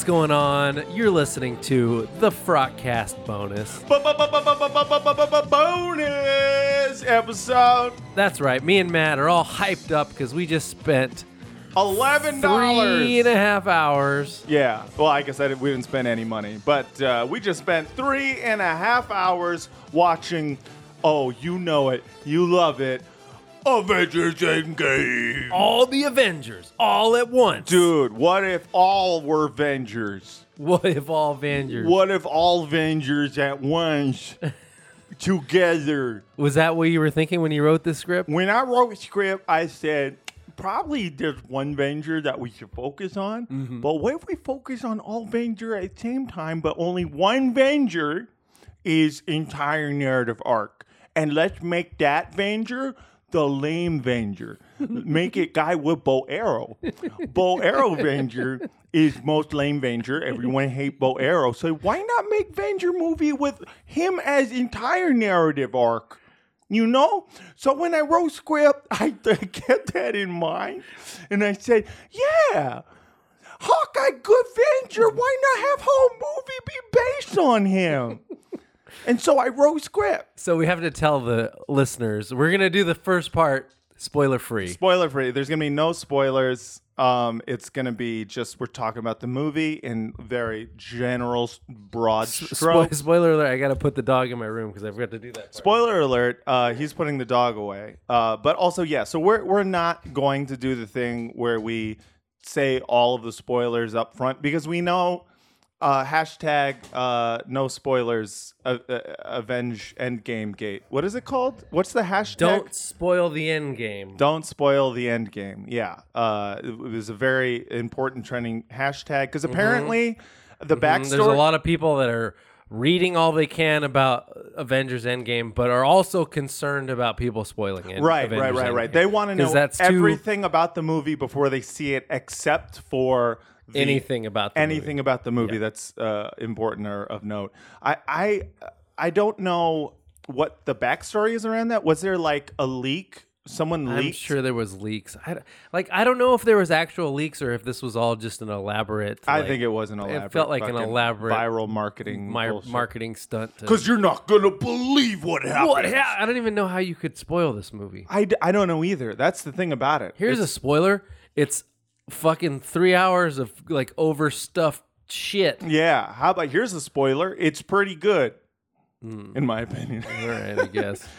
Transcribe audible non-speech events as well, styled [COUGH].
What's going on? You're listening to the Frogcast bonus. Bonus episode. That's right. Me and Matt are all hyped up because we just spent Eleven three and a dollars. half hours. Yeah. Well, I guess I didn't, we didn't spend any money, but uh, we just spent three and a half hours watching. Oh, you know it. You love it. Avengers Endgame. All the Avengers, all at once. Dude, what if all were Avengers? What if all Avengers? What if all Avengers at once [LAUGHS] together? Was that what you were thinking when you wrote this script? When I wrote the script, I said probably there's one Avenger that we should focus on. Mm-hmm. But what if we focus on all Avenger at the same time, but only one Avenger is entire narrative arc, and let's make that Avenger the lame Avenger. make it guy with bow arrow. bow arrow Avenger is most lame Avenger. Everyone hate bow arrow, so why not make Avenger movie with him as entire narrative arc? You know? So when I wrote script, I [LAUGHS] kept that in mind. And I said, yeah, Hawkeye, good Avenger. Why not have whole movie be based on him? And so I wrote script. So we have to tell the listeners we're gonna do the first part spoiler free. Spoiler free. There's going to be no spoilers. Um, it's going to be just we're talking about the movie in very general, s- broad Spo- strokes. spoiler alert! I gotta put the dog in my room because I forgot to do that. part. Spoiler alert, uh, he's putting the dog away. Uh, but also, yeah, so we're, we're not going to do the thing where we say all of the spoilers up front because we know uh, hashtag uh, no spoilers uh, uh, avenge endgame gate. What is it called? What's the hashtag? Don't spoil the end game. Don't spoil the end game. Yeah, uh, it was a very important trending hashtag because apparently the backstory. Mm-hmm. There's a lot of people that are reading all they can about Avengers Endgame, but are also concerned about people spoiling it. Right, Avengers right, right, right. They want to know that's too- everything about the movie before they see it, except for the, anything about the anything about the movie that's uh, important or of note. I, I, I don't know what the backstory is around that. Was there like a leak? Someone I'm leaked. sure there was leaks. I, like I don't know if there was actual leaks or if this was all just an elaborate. I like, think it was an elaborate. It felt like an elaborate viral marketing. my bullshit. marketing stunt. Because you're not gonna believe what happened. what? ha- I don't even know how you could spoil this movie. I, d- I don't know either. That's the thing about it. Here's a spoiler. It's fucking three hours of like overstuffed shit. yeah. How about here's a spoiler? It's pretty good, Hmm. in my opinion. All right, I guess. [LAUGHS]